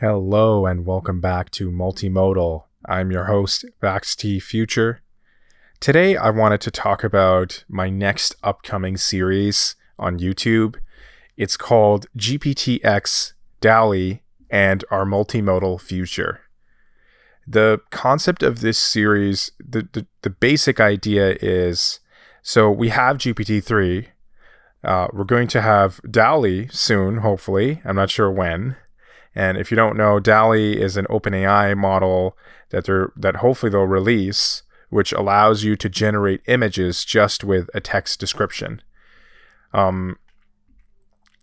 Hello and welcome back to Multimodal. I'm your host, Bakz T Future. Today I wanted to talk about my next upcoming series on YouTube. It's called GPTX DALL-E and Our Multimodal Future. The concept of this series, the, the, the basic idea is so we have GPT-3. Uh, we're going to have DALL-E soon, hopefully. I'm not sure when. And if you don't know, DALL-E is an OpenAI model that they're that hopefully they'll release, which allows you to generate images just with a text description. Um,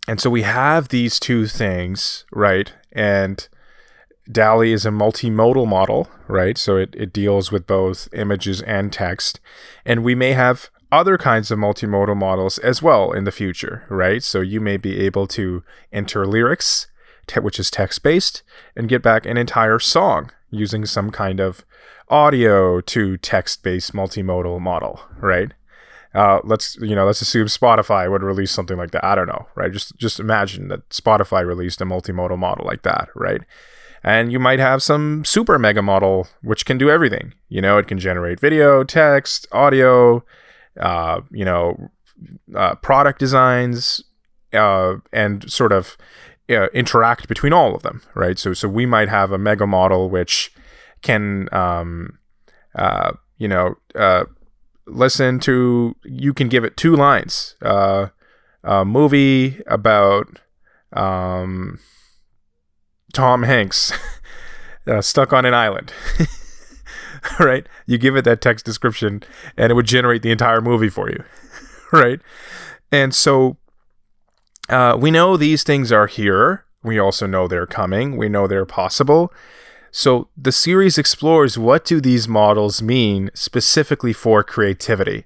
and so we have these two things, right? And DALL-E is a multimodal model, right? So it, it deals with both images and text. And we may have other kinds of multimodal models as well in the future, right? So you may be able to enter lyrics te- which is text based, and get back an entire song using some kind of audio to text based multimodal model, right? Uh, let's you know let's assume Spotify would release something like that. I don't know, right? Just just imagine that Spotify released a multimodal model like that, right? And you might have some super mega model which can do everything. You know, it can generate video, text, audio, uh, you know, uh, product designs, uh, and sort of uh, interact between all of them, right? So, so we might have a mega model which can, um, uh, you know, uh, listen to. You can give it two lines. Uh, a movie about um, Tom Hanks uh, stuck on an island. right? You give it that text description, and it would generate the entire movie for you, right? And so uh, we know these things are here. We also know they're coming. We know they're possible. So the series explores what do these models mean specifically for creativity.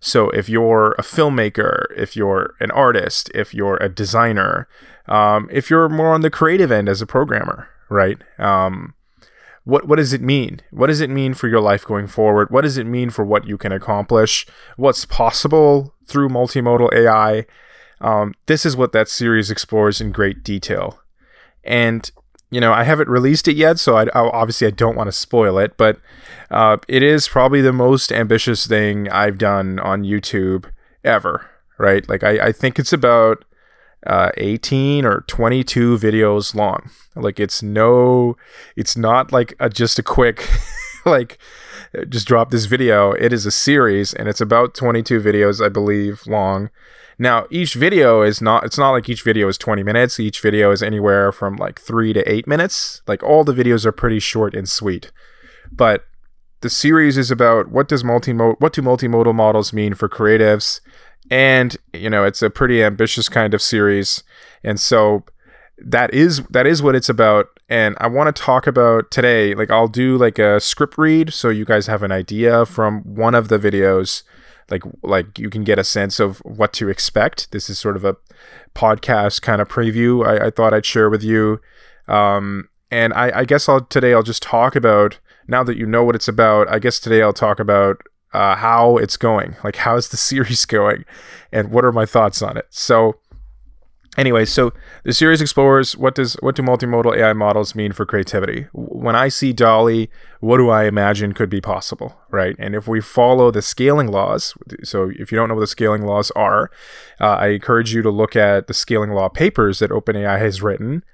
So if you're a filmmaker, if you're an artist, if you're a designer, um, if you're more on the creative end as a programmer, right? Um, what what does it mean? What does it mean for your life going forward? What does it mean for what you can accomplish? What's possible through multimodal AI? Um, this is what that series explores in great detail. And, you know, I haven't released it yet, so I, I obviously I don't want to spoil it, but uh, it is probably the most ambitious thing I've done on YouTube ever, right? Like, I, I think it's about uh, 18 or 22 videos long. Like, it's no, it's not like a, just a quick, like, just drop this video. It is a series and it's about 22 videos, I believe, long. Now, each video is not, it's not like each video is 20 minutes. Each video is anywhere from like three to eight minutes. Like all the videos are pretty short and sweet. But the series is about what does multimodal, what do multimodal models mean for creatives? And, you know, it's a pretty ambitious kind of series. And so that is, that is what it's about. And I want to talk about today, like I'll do like a script read so you guys have an idea from one of the videos like like you can get a sense of what to expect. This is sort of a podcast kind of preview I, I thought I'd share with you. Um, and I, I guess I'll today I'll just talk about now that you know what it's about. I guess today I'll talk about uh, how it's going, like how's the series going, and what are my thoughts on it. So Anyway, so the series explores what does what do multimodal AI models mean for creativity? When I see DALL-E, what do I imagine could be possible, right? And if we follow the scaling laws, so if you don't know what the scaling laws are, uh, I encourage you to look at the scaling law papers that OpenAI has written.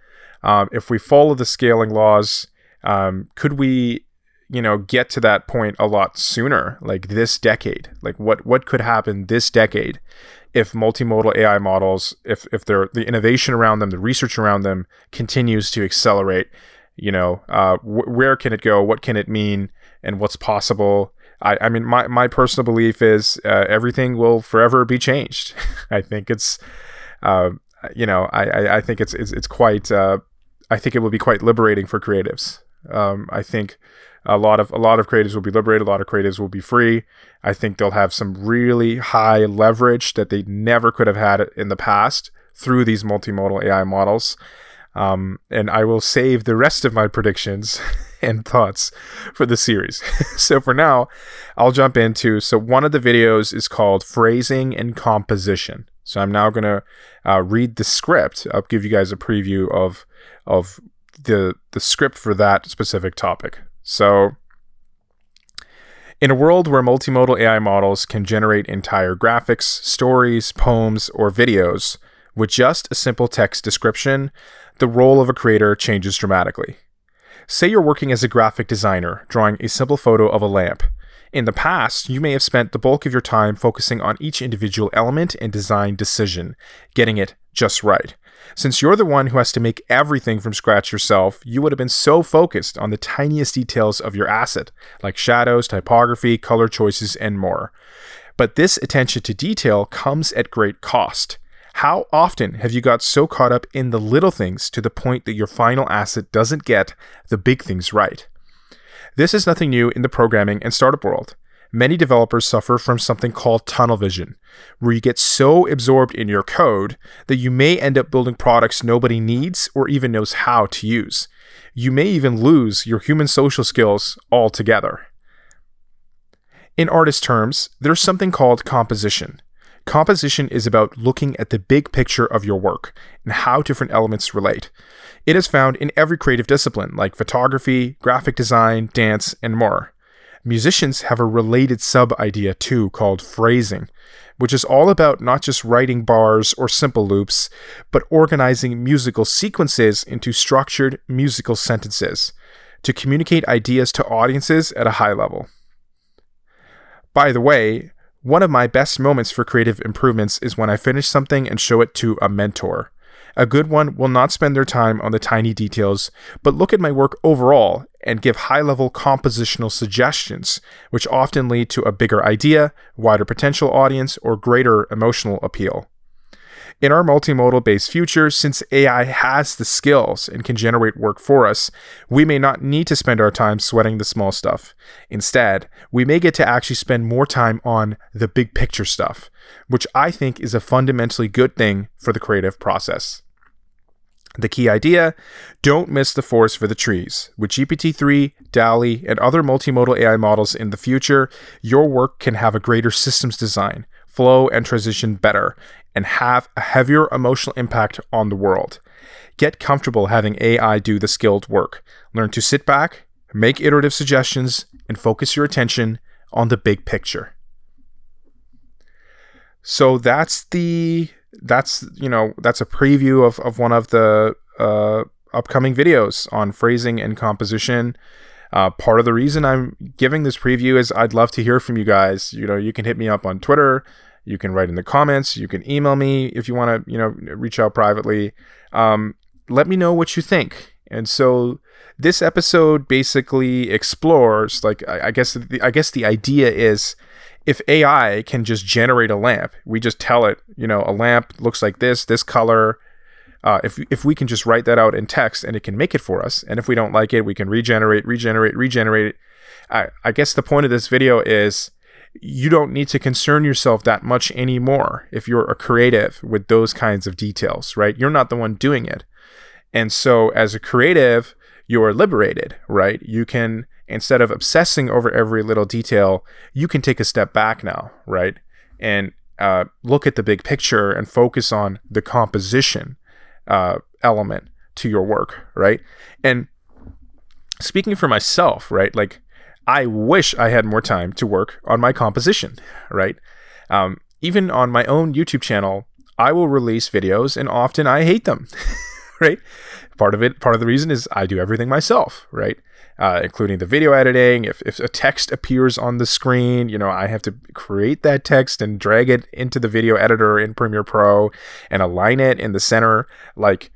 Um, if we follow the scaling laws, um, could we you know get to that point a lot sooner like this decade like what what could happen this decade if multimodal AI models, if if they're the innovation around them, the research around them continues to accelerate, you know, uh, wh- where can it go? What can it mean? And what's possible? I, I mean, my, my personal belief is uh, everything will forever be changed. I think it's, uh, you know, I, I, think it's, it's, it's quite, uh, I think it will be quite liberating for creatives. Um, I think a lot of a lot of creatives will be liberated a lot of creatives will be free. I think they'll have some really high leverage that they never could have had in the past through these multimodal ai models. Um, and i will save the rest of my predictions and thoughts for the series. So for now i'll jump into so one of the videos is called phrasing and composition. So i'm now going to uh, read the script. I'll give you guys a preview of of the the script for that specific topic. So in a world where multimodal AI models can generate entire graphics, stories, poems, or videos with just a simple text description, the role of a creator changes dramatically. Say you're working as a graphic designer, drawing a simple photo of a lamp. In the past, you may have spent the bulk of your time focusing on each individual element and design decision, getting it just right. Since you're the one who has to make everything from scratch yourself, you would have been so focused on the tiniest details of your asset, like shadows, typography, color choices, and more. But this attention to detail comes at great cost. How often have you got so caught up in the little things to the point that your final asset doesn't get the big things right? This is nothing new in the programming and startup world. Many developers suffer from something called tunnel vision, where you get so absorbed in your code that you may end up building products nobody needs or even knows how to use. You may even lose your human social skills altogether. In artist terms, there's something called composition. Composition is about looking at the big picture of your work and how different elements relate. It is found in every creative discipline like photography, graphic design, dance, and more musicians have a related sub idea too called phrasing, which is all about not just writing bars or simple loops, but organizing musical sequences into structured musical sentences to communicate ideas to audiences at a high level. By the way, one of my best moments for creative improvements is when I finish something and show it to a mentor. A good one will not spend their time on the tiny details, but look at my work overall and give high level compositional suggestions, which often lead to a bigger idea, wider potential audience, or greater emotional appeal. In our multimodal based future, since AI has the skills and can generate work for us, we may not need to spend our time sweating the small stuff. Instead, we may get to actually spend more time on the big picture stuff, which I think is a fundamentally good thing for the creative process. The key idea don't miss the forest for the trees. With GPT 3, DALL-E, and other multimodal AI models in the future, your work can have a greater systems design, flow, and transition better, and have a heavier emotional impact on the world. Get comfortable having AI do the skilled work. Learn to sit back, make iterative suggestions, and focus your attention on the big picture. So that's the that's you know that's a preview of, of one of the uh, upcoming videos on phrasing and composition. Uh, part of the reason I'm giving this preview is I'd love to hear from you guys. You know, you can hit me up on Twitter. You can write in the comments. You can email me if you want to, you know, reach out privately. Um, let me know what you think. And so this episode basically explores, like, I, I guess, the, I guess the idea is if AI can just generate a lamp, we just tell it, you know, a lamp looks like this, this color. Uh, if if we can just write that out in text and it can make it for us, and if we don't like it, we can regenerate, regenerate, regenerate it. I, I guess the point of this video is you don't need to concern yourself that much anymore if you're a creative with those kinds of details, right? You're not the one doing it. And so as a creative, you're liberated, right? You can instead of obsessing over every little detail, you can take a step back now, right? And uh, look at the big picture and focus on the composition uh, element to your work, right? And speaking for myself, right? Like, I wish I had more time to work on my composition, right? Um, even on my own YouTube channel, I will release videos and often I hate them, right? Part of it, part of the reason is I do everything myself, right? uh, including the video editing. If, if a text appears on the screen, you know, I have to create that text and drag it into the video editor in Premiere Pro and align it in the center. Like,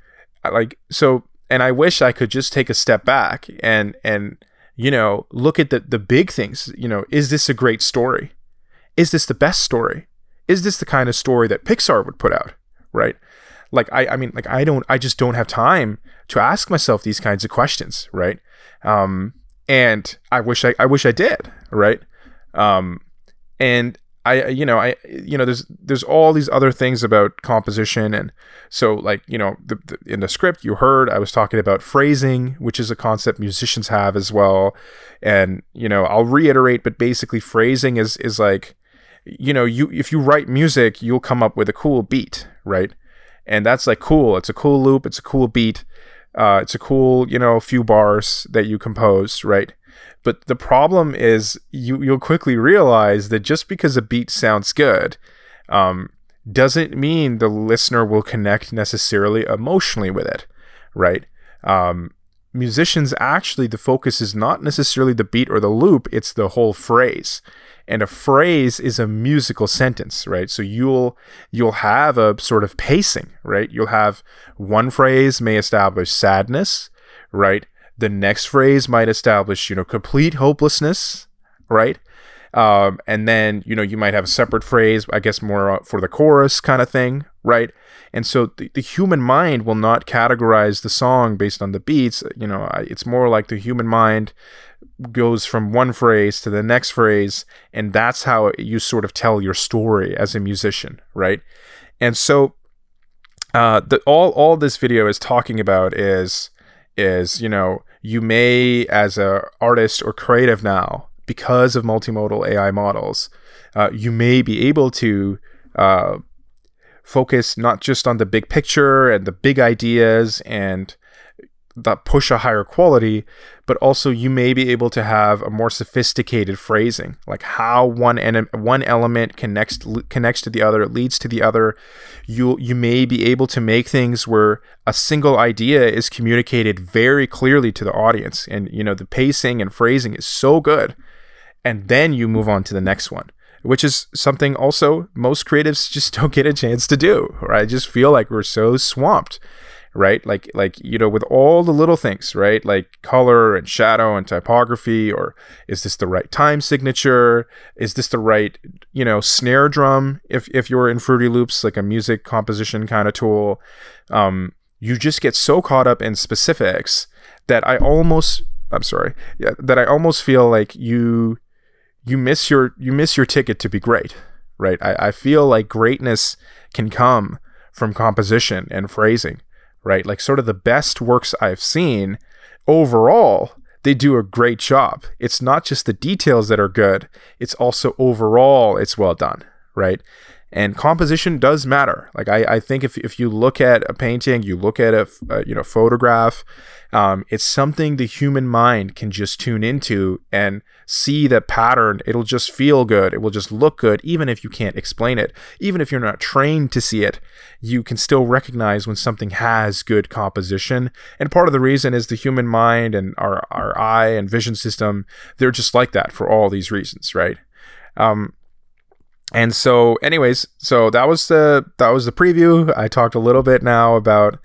like, so, and I wish I could just take a step back and, and, you know, look at the, the big things. You know, is this a great story? Is this the best story? Is this the kind of story that Pixar would put out? Right like I, I mean like i don't i just don't have time to ask myself these kinds of questions right um, and I wish I, I wish I did, right? Um, and I, you know, I, you know, there's, there's all these other things about composition. And so like, you know, the, the, in the script you heard, I was talking about phrasing, which is a concept musicians have as well. And, you know, I'll reiterate, but basically phrasing is, is like, you know, you, if you write music, you'll come up with a cool beat, right? And that's like cool. It's a cool loop. It's a cool beat Uh, it's a cool, you know, few bars that you compose, right? But the problem is you you'll quickly realize that just because a beat sounds good, um, doesn't mean the listener will connect necessarily emotionally with it, right? Um, musicians actually the focus is not necessarily the beat or the loop; it's the whole phrase. And a phrase is a musical sentence, right? So you'll you'll have a sort of pacing, right? You'll have one phrase may establish sadness, right? The next phrase might establish, you know, complete hopelessness, right? Um, and then, you know, you might have a separate phrase, I guess more uh, for the chorus kind of thing, right? And so the, the human mind will not categorize the song based on the beats. You know, it's more like the human mind goes from one phrase to the next phrase, and that's how you sort of tell your story as a musician, right? And so, uh, the all all this video is talking about is is you know you may as a artist or creative now because of multimodal AI models, uh, you may be able to uh, focus not just on the big picture and the big ideas and that push a higher quality, but also you may be able to have a more sophisticated phrasing, like how one en- one element connects connects to the other, leads to the other. You you may be able to make things where a single idea is communicated very clearly to the audience, and you know the pacing and phrasing is so good. And then you move on to the next one which is something also most creatives just don't get a chance to do right? I just feel like we're so swamped right? Like like you know with all the little things right? Like color and shadow and typography or is this the right time signature? Is this the right you know snare drum if if you're in FruityLoops like a music composition kind of tool? Um you just get so caught up in specifics that i almost i'm sorry yeah that i almost feel like you you miss your you miss your ticket to be great, right? I, I feel like greatness can come from composition and phrasing, right? Like sort of the best works I've seen overall, they do a great job. It's not just the details that are good, it's also overall it's well done, right? And composition does matter. Like I, I think if, if you look at a painting, you look at a, a you know photograph, um, it's something the human mind can just tune into and see the pattern. It'll just feel good. It will just look good, even if you can't explain it. Even if you're not trained to see it, you can still recognize when something has good composition. And part of the reason is the human mind and our, our eye and vision system, they're just like that for all these reasons, right? Um, and so anyways so that was the that was the preview i talked a little bit now about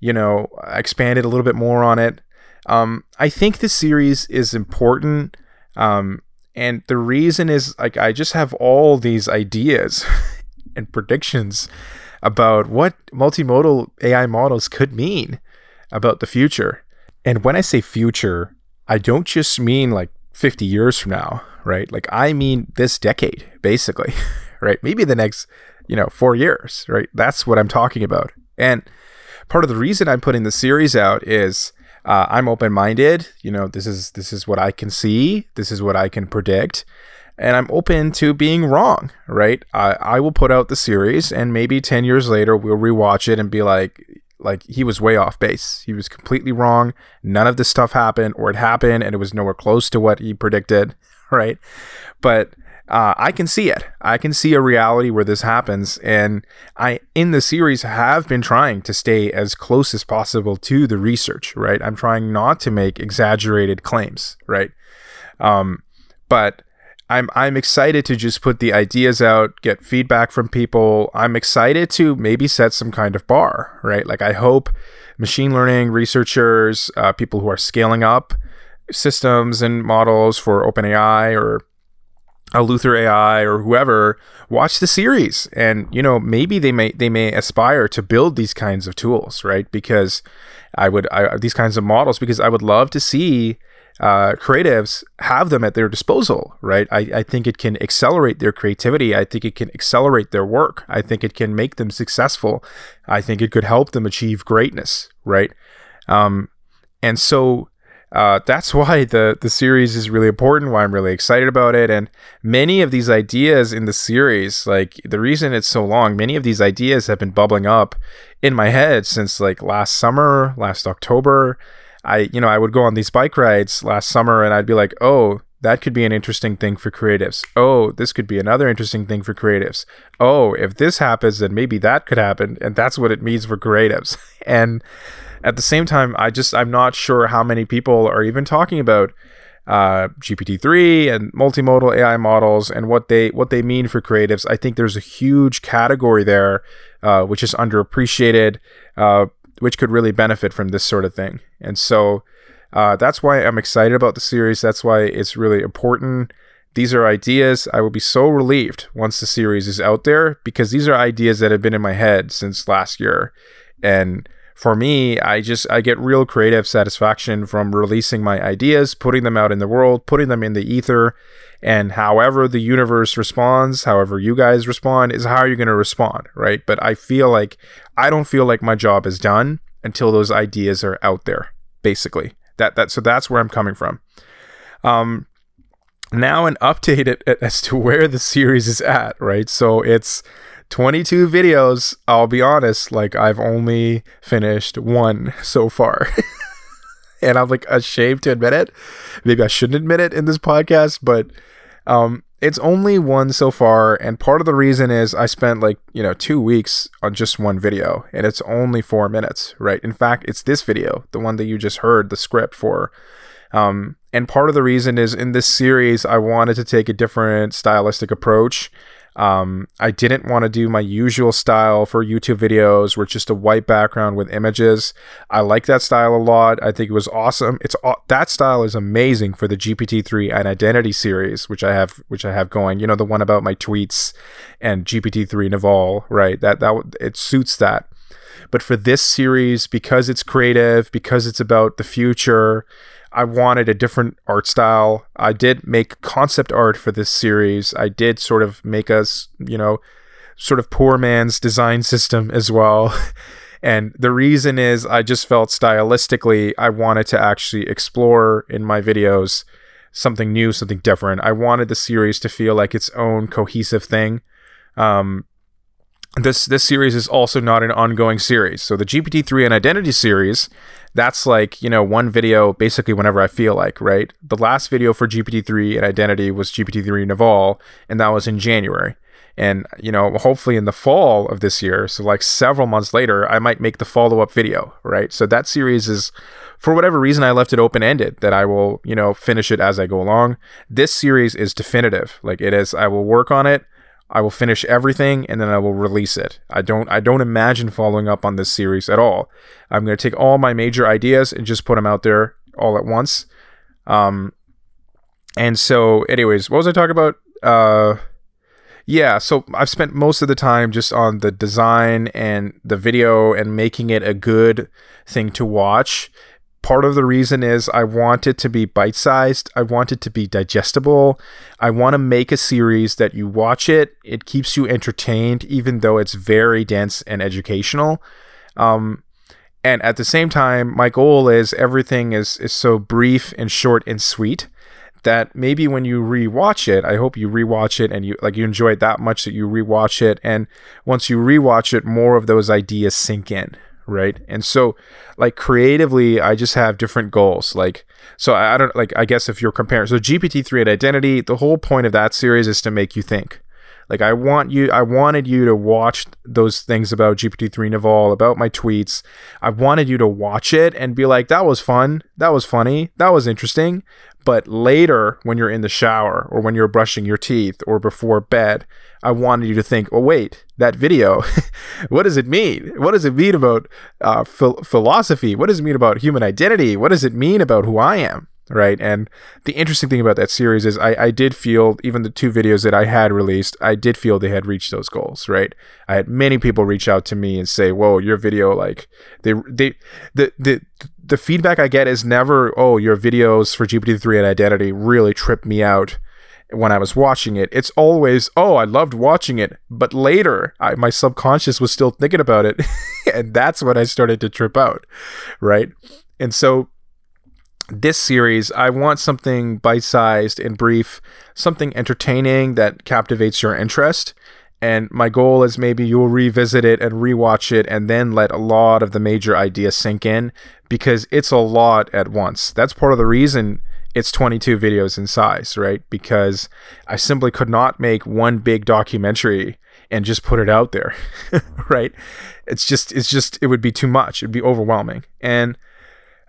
you know, expanded a little bit more on it. Um, I think this series is important. Um, and the reason is like I just have all these ideas and predictions about what multimodal AI models could mean about the future. And when I say future, I don't just mean like 50 years from now, right? Like I mean this decade, basically, right? Maybe the next, you know, four years, right? That's what I'm talking about. And part of the reason I'm putting the series out is uh, I'm open minded. You know, this is this is what I can see. This is what I can predict, and I'm open to being wrong. Right? I I will put out the series, and maybe ten years later we'll rewatch it and be like, like he was way off base. He was completely wrong. None of this stuff happened, or it happened, and it was nowhere close to what he predicted. Right? But uh, I can see it. I can see a reality where this happens, and I in the series have been trying to stay as close as possible to the research. Right, I'm trying not to make exaggerated claims. Right, um, but I'm I'm excited to just put the ideas out, get feedback from people. I'm excited to maybe set some kind of bar. Right, like I hope machine learning researchers, uh, people who are scaling up systems and models for OpenAI or Eleuther AI or whoever watch the series and you know maybe they may they may aspire to build these kinds of tools right because i would I, these kinds of models because i would love to see uh, creatives have them at their disposal right? I, I think it can accelerate their creativity. I think it can accelerate their work. I think it can make them successful. I think it could help them achieve greatness right? Um, and so uh, that's why the the series is really important. Why I'm really excited about it, and many of these ideas in the series, like the reason it's so long, many of these ideas have been bubbling up in my head since like last summer, last October. I you know I would go on these bike rides last summer, and I'd be like, oh, that could be an interesting thing for creatives. Oh, this could be another interesting thing for creatives. Oh, if this happens, then maybe that could happen, and that's what it means for creatives. and at the same time, I just I'm not sure how many people are even talking about uh, GPT-3 and multimodal AI models and what they what they mean for creatives. I think there's a huge category there uh, which is underappreciated, uh, which could really benefit from this sort of thing. And so uh, that's why I'm excited about the series. That's why it's really important. These are ideas. I will be so relieved once the series is out there because these are ideas that have been in my head since last year, and for me, I just I get real creative satisfaction from releasing my ideas, putting them out in the world, putting them in the ether, and however the universe responds, however you guys respond is how you're going to respond, right? But I feel like I don't feel like my job is done until those ideas are out there, basically. That that so that's where I'm coming from. Um now an update as to where the series is at, right? So it's 22 videos, I'll be honest, like I've only finished one so far. and I'm like ashamed to admit it. Maybe I shouldn't admit it in this podcast, but um it's only one so far and part of the reason is I spent like, you know, 2 weeks on just one video and it's only 4 minutes, right? In fact, it's this video, the one that you just heard the script for. Um and part of the reason is in this series I wanted to take a different stylistic approach um, I didn't want to do my usual style for YouTube videos where it's just a white background with images. I like that style a lot. I think it was awesome. It's that style is amazing for the GPT-3 and Identity series, which I have, which I have going. You know, the one about my tweets and GPT-3 Naval, right? That that it suits that. But for this series, because it's creative, because it's about the future, I wanted a different art style. I did make concept art for this series. I did sort of make us, you know, sort of poor man's design system as well. and the reason is I just felt stylistically I wanted to actually explore in my videos something new, something different. I wanted the series to feel like its own cohesive thing. Um, this this series is also not an ongoing series. So the GPT-3 and Identity series that's like, you know, one video basically whenever I feel like, right? The last video for GPT-3 and Identity was GPT-3 Naval, and that was in January. And, you know, hopefully in the fall of this year, so like several months later, I might make the follow up video, right? So that series is, for whatever reason, I left it open ended that I will, you know, finish it as I go along. This series is definitive. Like it is, I will work on it. I will finish everything and then I will release it. I don't I don't imagine following up on this series at all. I'm going to take all my major ideas and just put them out there all at once. Um and so anyways, what was I talking about? Uh yeah, so I've spent most of the time just on the design and the video and making it a good thing to watch part of the reason is I want it to be bite sized. I want it to be digestible. I want to make a series that you watch it, it keeps you entertained, even though it's very dense and educational. Um, and at the same time, my goal is everything is, is so brief and short and sweet that maybe when you rewatch it, I hope you rewatch it and you like you enjoy it that much that you rewatch it. And once you rewatch it, more of those ideas sink in, right? And so like creatively, I just have different goals. Like so I, I don't like I guess if you're comparing so GPT-3 and identity, the whole point of that series is to make you think. Like I want you I wanted you to watch those things about GPT-3 Naval, about my tweets. I wanted you to watch it and be like that was fun, that was funny, that was interesting. But later, when you're in the shower or when you're brushing your teeth or before bed, I wanted you to think, oh, wait, that video, what does it mean? What does it mean about uh, ph- philosophy? What does it mean about human identity? What does it mean about who I am? Right. And the interesting thing about that series is I, I did feel, even the two videos that I had released, I did feel they had reached those goals. Right. I had many people reach out to me and say, whoa, your video, like, they, they, the, the, the feedback I get is never, oh, your videos for GPT-3 and Identity really tripped me out when I was watching it. It's always, oh, I loved watching it, but later I, my subconscious was still thinking about it, and that's when I started to trip out, right? And so this series, I want something bite sized and brief, something entertaining that captivates your interest. And my goal is maybe you'll revisit it and rewatch it and then let a lot of the major ideas sink in because it's a lot at once. That's part of the reason it's 22 videos in size, right? Because I simply could not make one big documentary and just put it out there, right? It's just, it's just, it would be too much. It'd be overwhelming. And,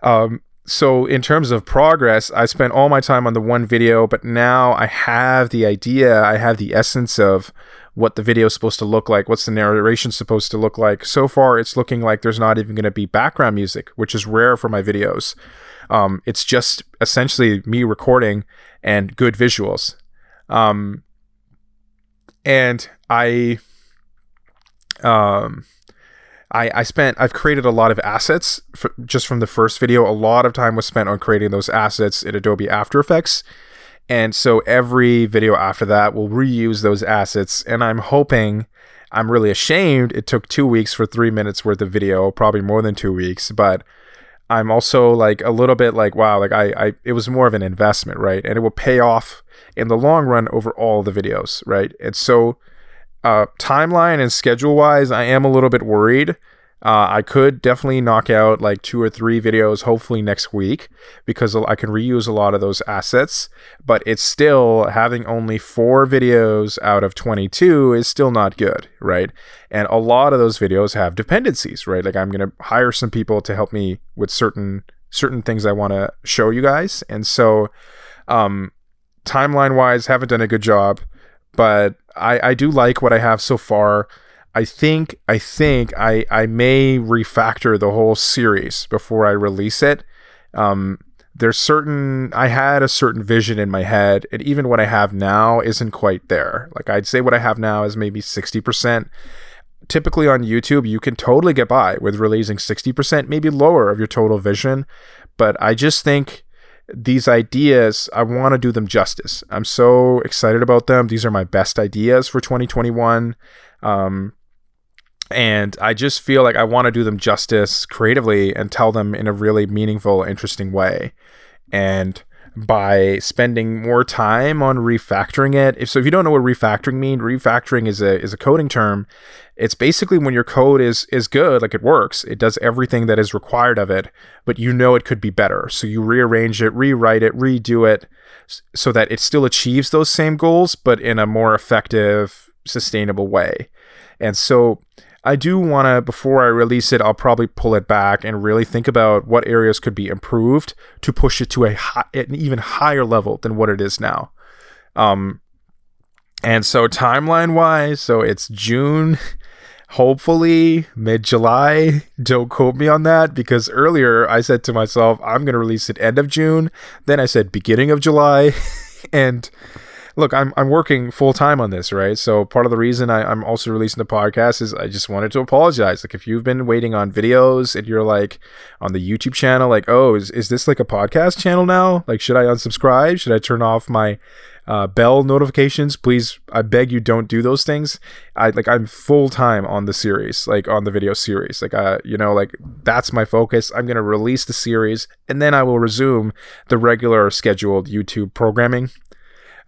um, so in terms of progress, I spent all my time on the one video, but now I have the idea, I have the essence of what the video is supposed to look like, what's the narration supposed to look like. So far, it's looking like there's not even going to be background music, which is rare for my videos. Um, it's just essentially me recording and good visuals. Um, and I, um, I, I spent I've created a lot of assets just from the first video. A lot of time was spent on creating those assets in Adobe After Effects. And so every video after that will reuse those assets. And I'm hoping, I'm really ashamed it took two weeks for three minutes worth of video, probably more than two weeks. But I'm also like a little bit like, wow, like I, I, it was more of an investment, right? And it will pay off in the long run over all the videos, right? And so, uh, timeline and schedule wise, I am a little bit worried uh, I could definitely knock out like two or three videos, hopefully next week, because I can reuse a lot of those assets. But it's still having only four videos out of 22 is still not good, right? And a lot of those videos have dependencies, right? Like I'm going to hire some people to help me with certain certain things I want to show you guys. And so, um, timeline wise, haven't done a good job, but I, I do like what I have so far. I think I think I I may refactor the whole series before I release it. Um, there's certain I had a certain vision in my head, and even what I have now isn't quite there. Like I'd say what I have now is maybe sixty percent. Typically on YouTube, you can totally get by with releasing sixty percent, maybe lower of your total vision. But I just think these ideas, I want to do them justice. I'm so excited about them. These are my best ideas for 2021. Um, and I just feel like I want to do them justice creatively and tell them in a really meaningful, interesting way. And by spending more time on refactoring it. If so, if you don't know what refactoring means, refactoring is a is a coding term. It's basically when your code is is good, like it works, it does everything that is required of it, but you know it could be better. So you rearrange it, rewrite it, redo it, so that it still achieves those same goals, but in a more effective, sustainable way. And so I do want to, before I release it, I'll probably pull it back and really think about what areas could be improved to push it to a high, an even higher level than what it is now. Um, and so timeline wise, so it's June, hopefully mid July. Don't quote me on that because earlier I said to myself, I'm going to release it end of June. Then I said beginning of July. and look, I'm I'm working full time on this, right? So part of the reason I, I'm also releasing the podcast is I just wanted to apologize. Like if you've been waiting on videos and you're like on the YouTube channel, like, oh, is, is this like a podcast channel now? Like, should I unsubscribe? Should I turn off my uh, bell notifications? Please, I beg you, don't do those things. I like I'm full time on the series, like on the video series. Like, uh, you know, like that's my focus. I'm gonna release the series and then I will resume the regular scheduled YouTube programming.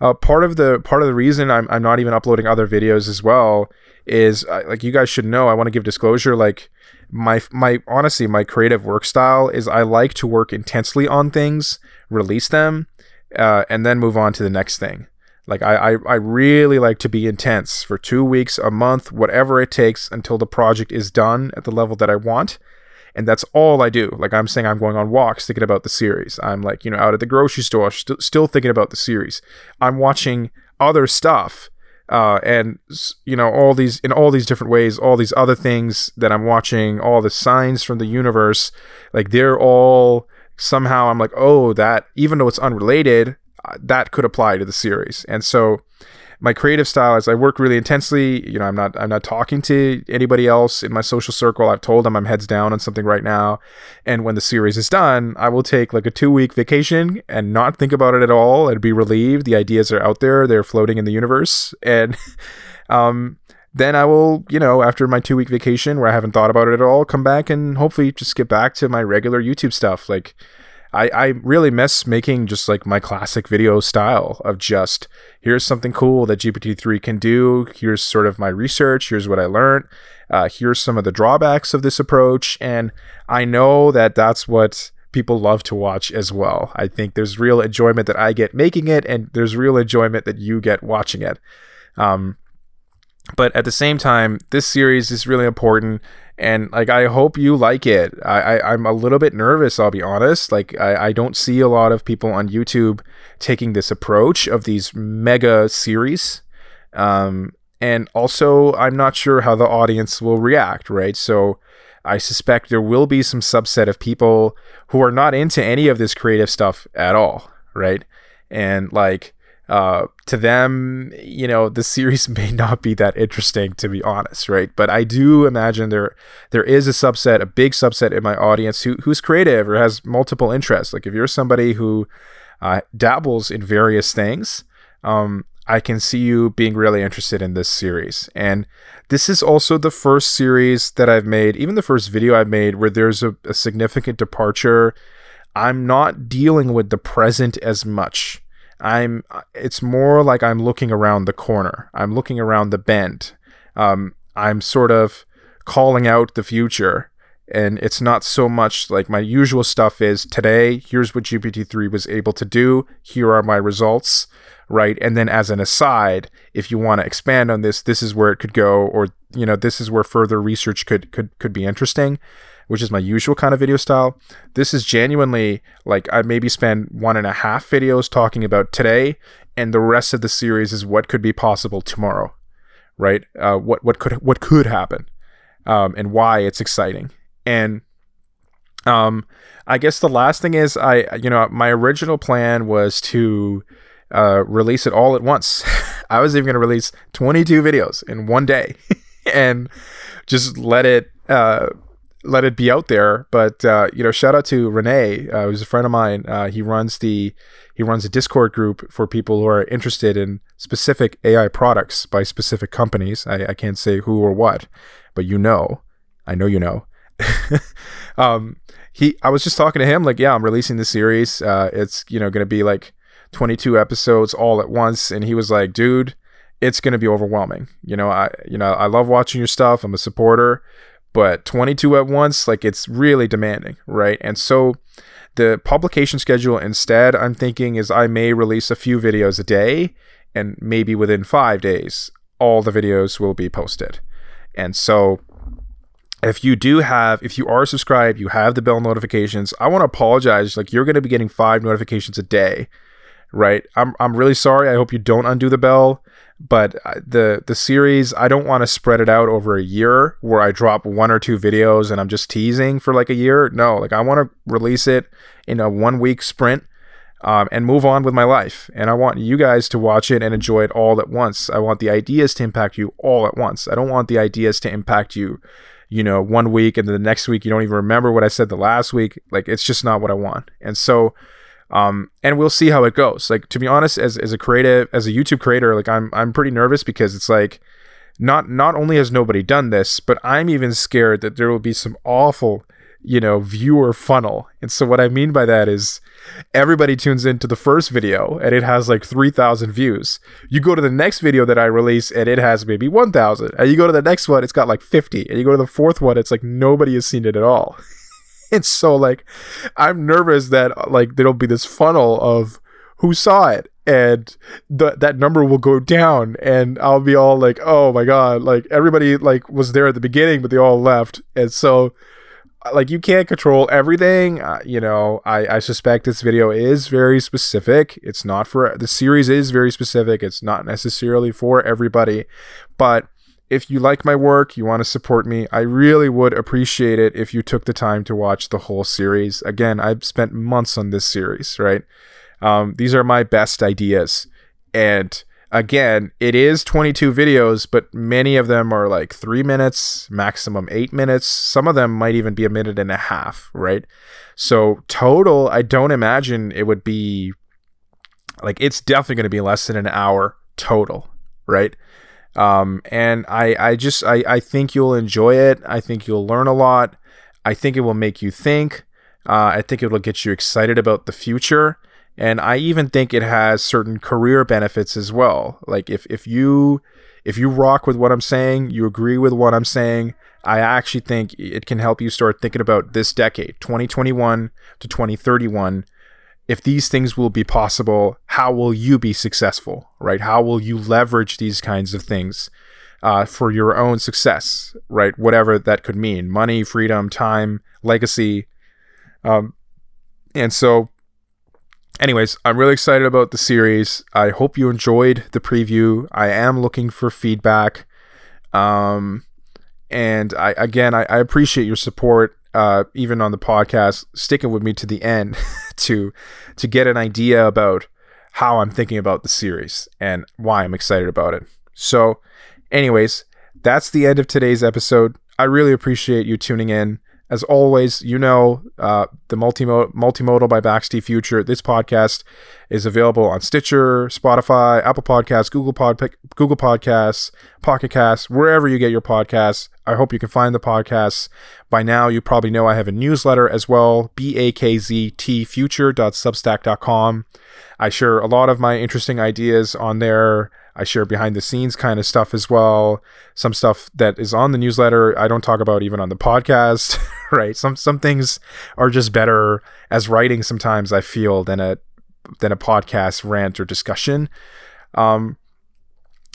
Uh, part of the part of the reason I'm I'm not even uploading other videos as well is uh, like you guys should know. I want to give disclosure. Like my my honestly, my creative work style is I like to work intensely on things, release them, uh, and then move on to the next thing. Like I, I I really like to be intense for two weeks, a month, whatever it takes until the project is done at the level that I want and that's all I do. Like I'm saying, I'm going on walks thinking about the series. I'm like, you know, out at the grocery store, st- still thinking about the series. I'm watching other stuff, uh, and you know, all these in all these different ways, all these other things that I'm watching, all the signs from the universe, like they're all somehow. I'm like, oh, that even though it's unrelated, uh, that could apply to the series, and so my creative style is I work really intensely. You know, I'm not I'm not talking to anybody else in my social circle. I've told them I'm heads down on something right now, and when the series is done, I will take like a two week vacation and not think about it at all and be relieved. The ideas are out there; they're floating in the universe, and um, then I will, you know, after my two week vacation where I haven't thought about it at all, come back and hopefully just get back to my regular YouTube stuff. Like I, I really miss making just like my classic video style of just here's something cool that GPT-3 can do. Here's sort of my research. Here's what I learned. Uh, here's some of the drawbacks of this approach. And I know that that's what people love to watch as well. I think there's real enjoyment that I get making it, and there's real enjoyment that you get watching it. Um, but at the same time, this series is really important and like I hope you like it. I, I am a little bit nervous. I'll be honest. Like I, I don't see a lot of people on YouTube taking this approach of these mega series, um, and also I'm not sure how the audience will react. Right, so I suspect there will be some subset of people who are not into any of this creative stuff at all. Right, and like uh, to them, you know, the series may not be that interesting to be honest, right? But I do imagine there there is a subset, a big subset in my audience who who's creative or has multiple interests. Like if you're somebody who uh, dabbles in various things, um, I can see you being really interested in this series. And this is also the first series that I've made, even the first video I've made, where there's a, a significant departure. I'm not dealing with the present as much I'm it's more like I'm looking around the corner. I'm looking around the bend. Um, I'm sort of calling out the future and it's not so much like my usual stuff is today here's what gpt-3 was able to do here are my results right and then as an aside if you want to expand on this this is where it could go or you know this is where further research could could could be interesting which is my usual kind of video style. This is genuinely like I maybe spend one and a half videos talking about today, and the rest of the series is what could be possible tomorrow, right? Uh, what what could what could happen, um, and why it's exciting. And um, I guess the last thing is I you know my original plan was to uh, release it all at once. I was even going to release 22 videos in one day, and just let it uh, let it be out there. But uh, you know, shout out to Renee, uh, who's a friend of mine. Uh, he runs the he runs a Discord group for people who are interested in specific AI products by specific companies. I, I can't say who or what, but you know, I know you know. um, he, I was just talking to him like, yeah, I'm releasing the series. Uh, it's you know going to be like 22 episodes all at once, and he was like, dude. It's going to be overwhelming. You know, I you know, I love watching your stuff. I'm a supporter, but 22 at once, like it's really demanding, right? And so the publication schedule instead, I'm thinking, is I may release a few videos a day, and maybe within five days, all the videos will be posted. And so if you do have if you are subscribed you have the bell notifications i want to apologize like you're going to be getting five notifications a day right i'm, I'm really sorry i hope you don't undo the bell but uh, the the series I don't want to spread it out over a year where I drop one or two videos and I'm just teasing for like a year. No, like I want to release it in a one week sprint um, and move on with my life. And I want you guys to watch it and enjoy it all at once. I want the ideas to impact you all at once. I don't want the ideas to impact you, you know, one week and then the next week you don't even remember what I said the last week. Like it's just not what I want. And so um, and we'll see how it goes. Like to be honest, as, as a creative, as a YouTube creator, like I'm I'm pretty nervous because it's like not not only has nobody done this, but I'm even scared that there will be some awful, you know, viewer funnel. And so what I mean by that is everybody tunes into the first video and it has like 3000 views. You go to the next video that I release and it has maybe 1000. And you go to the next one, it's got like 50. And you go to the fourth one, it's like nobody has seen it at all. and so like i'm nervous that like there'll be this funnel of who saw it and the, that number will go down and i'll be all like oh my god like everybody like was there at the beginning but they all left and so like you can't control everything uh, you know I, I suspect this video is very specific it's not for the series is very specific it's not necessarily for everybody but if you like my work, you want to support me, I really would appreciate it if you took the time to watch the whole series. Again, I've spent months on this series, right? Um, these are my best ideas. And again, it is 22 videos, but many of them are like three minutes, maximum eight minutes. Some of them might even be a minute and a half, right? So, total, I don't imagine it would be like it's definitely going to be less than an hour total, right? Um, and I, I just, I, I think you'll enjoy it. I think you'll learn a lot. I think it will make you think. Uh, I think it will get you excited about the future. And I even think it has certain career benefits as well. Like if, if you if you rock with what I'm saying, you agree with what I'm saying, I actually think it can help you start thinking about this decade, 2021 to 2031. If these things will be possible, how will you be successful, right? How will you leverage these kinds of things uh, for your own success, right? Whatever that could mean money, freedom, time, legacy. Um, and so, anyways, I'm really excited about the series. I hope you enjoyed the preview. I am looking for feedback. Um, and I again I, I appreciate your support uh, even on the podcast, sticking with me to the end to to get an idea about how I'm thinking about the series and why I'm excited about it. So, anyways, that's the end of today's episode. I really appreciate you tuning in. As always, you know, uh, the multimodal, multimodal by Bakz T Future. This podcast is available on Stitcher, Spotify, Apple Podcasts, Google Pod, Google Podcasts, Pocket Casts, wherever you get your podcasts. I hope you can find the podcasts. By now, you probably know I have a newsletter as well, bakztfuture.substack.com. I share a lot of my interesting ideas on there. I share behind the scenes kind of stuff as well. Some stuff that is on the newsletter I don't talk about even on the podcast, right? Some some things are just better as writing sometimes I feel than a than a podcast rant or discussion. Um,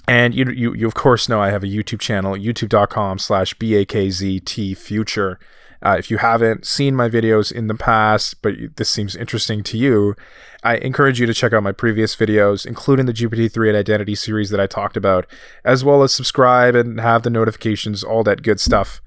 and you, you, you of course know I have a YouTube channel, youtube.com slash bakztfuture. Uh, if you haven't seen my videos in the past, but this seems interesting to you, I encourage you to check out my previous videos, including the GPT-3 and Identity series that I talked about, as well as subscribe and have the notifications, all that good stuff.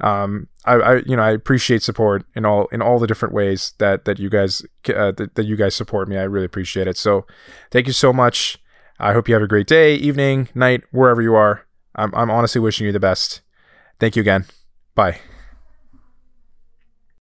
Um, I, I, you know, I appreciate support in all in all the different ways that that you guys uh, that, that you guys support me. I really appreciate it. So, thank you so much. I hope you have a great day, evening, night, wherever you are. I'm I'm honestly wishing you the best. Thank you again. Bye.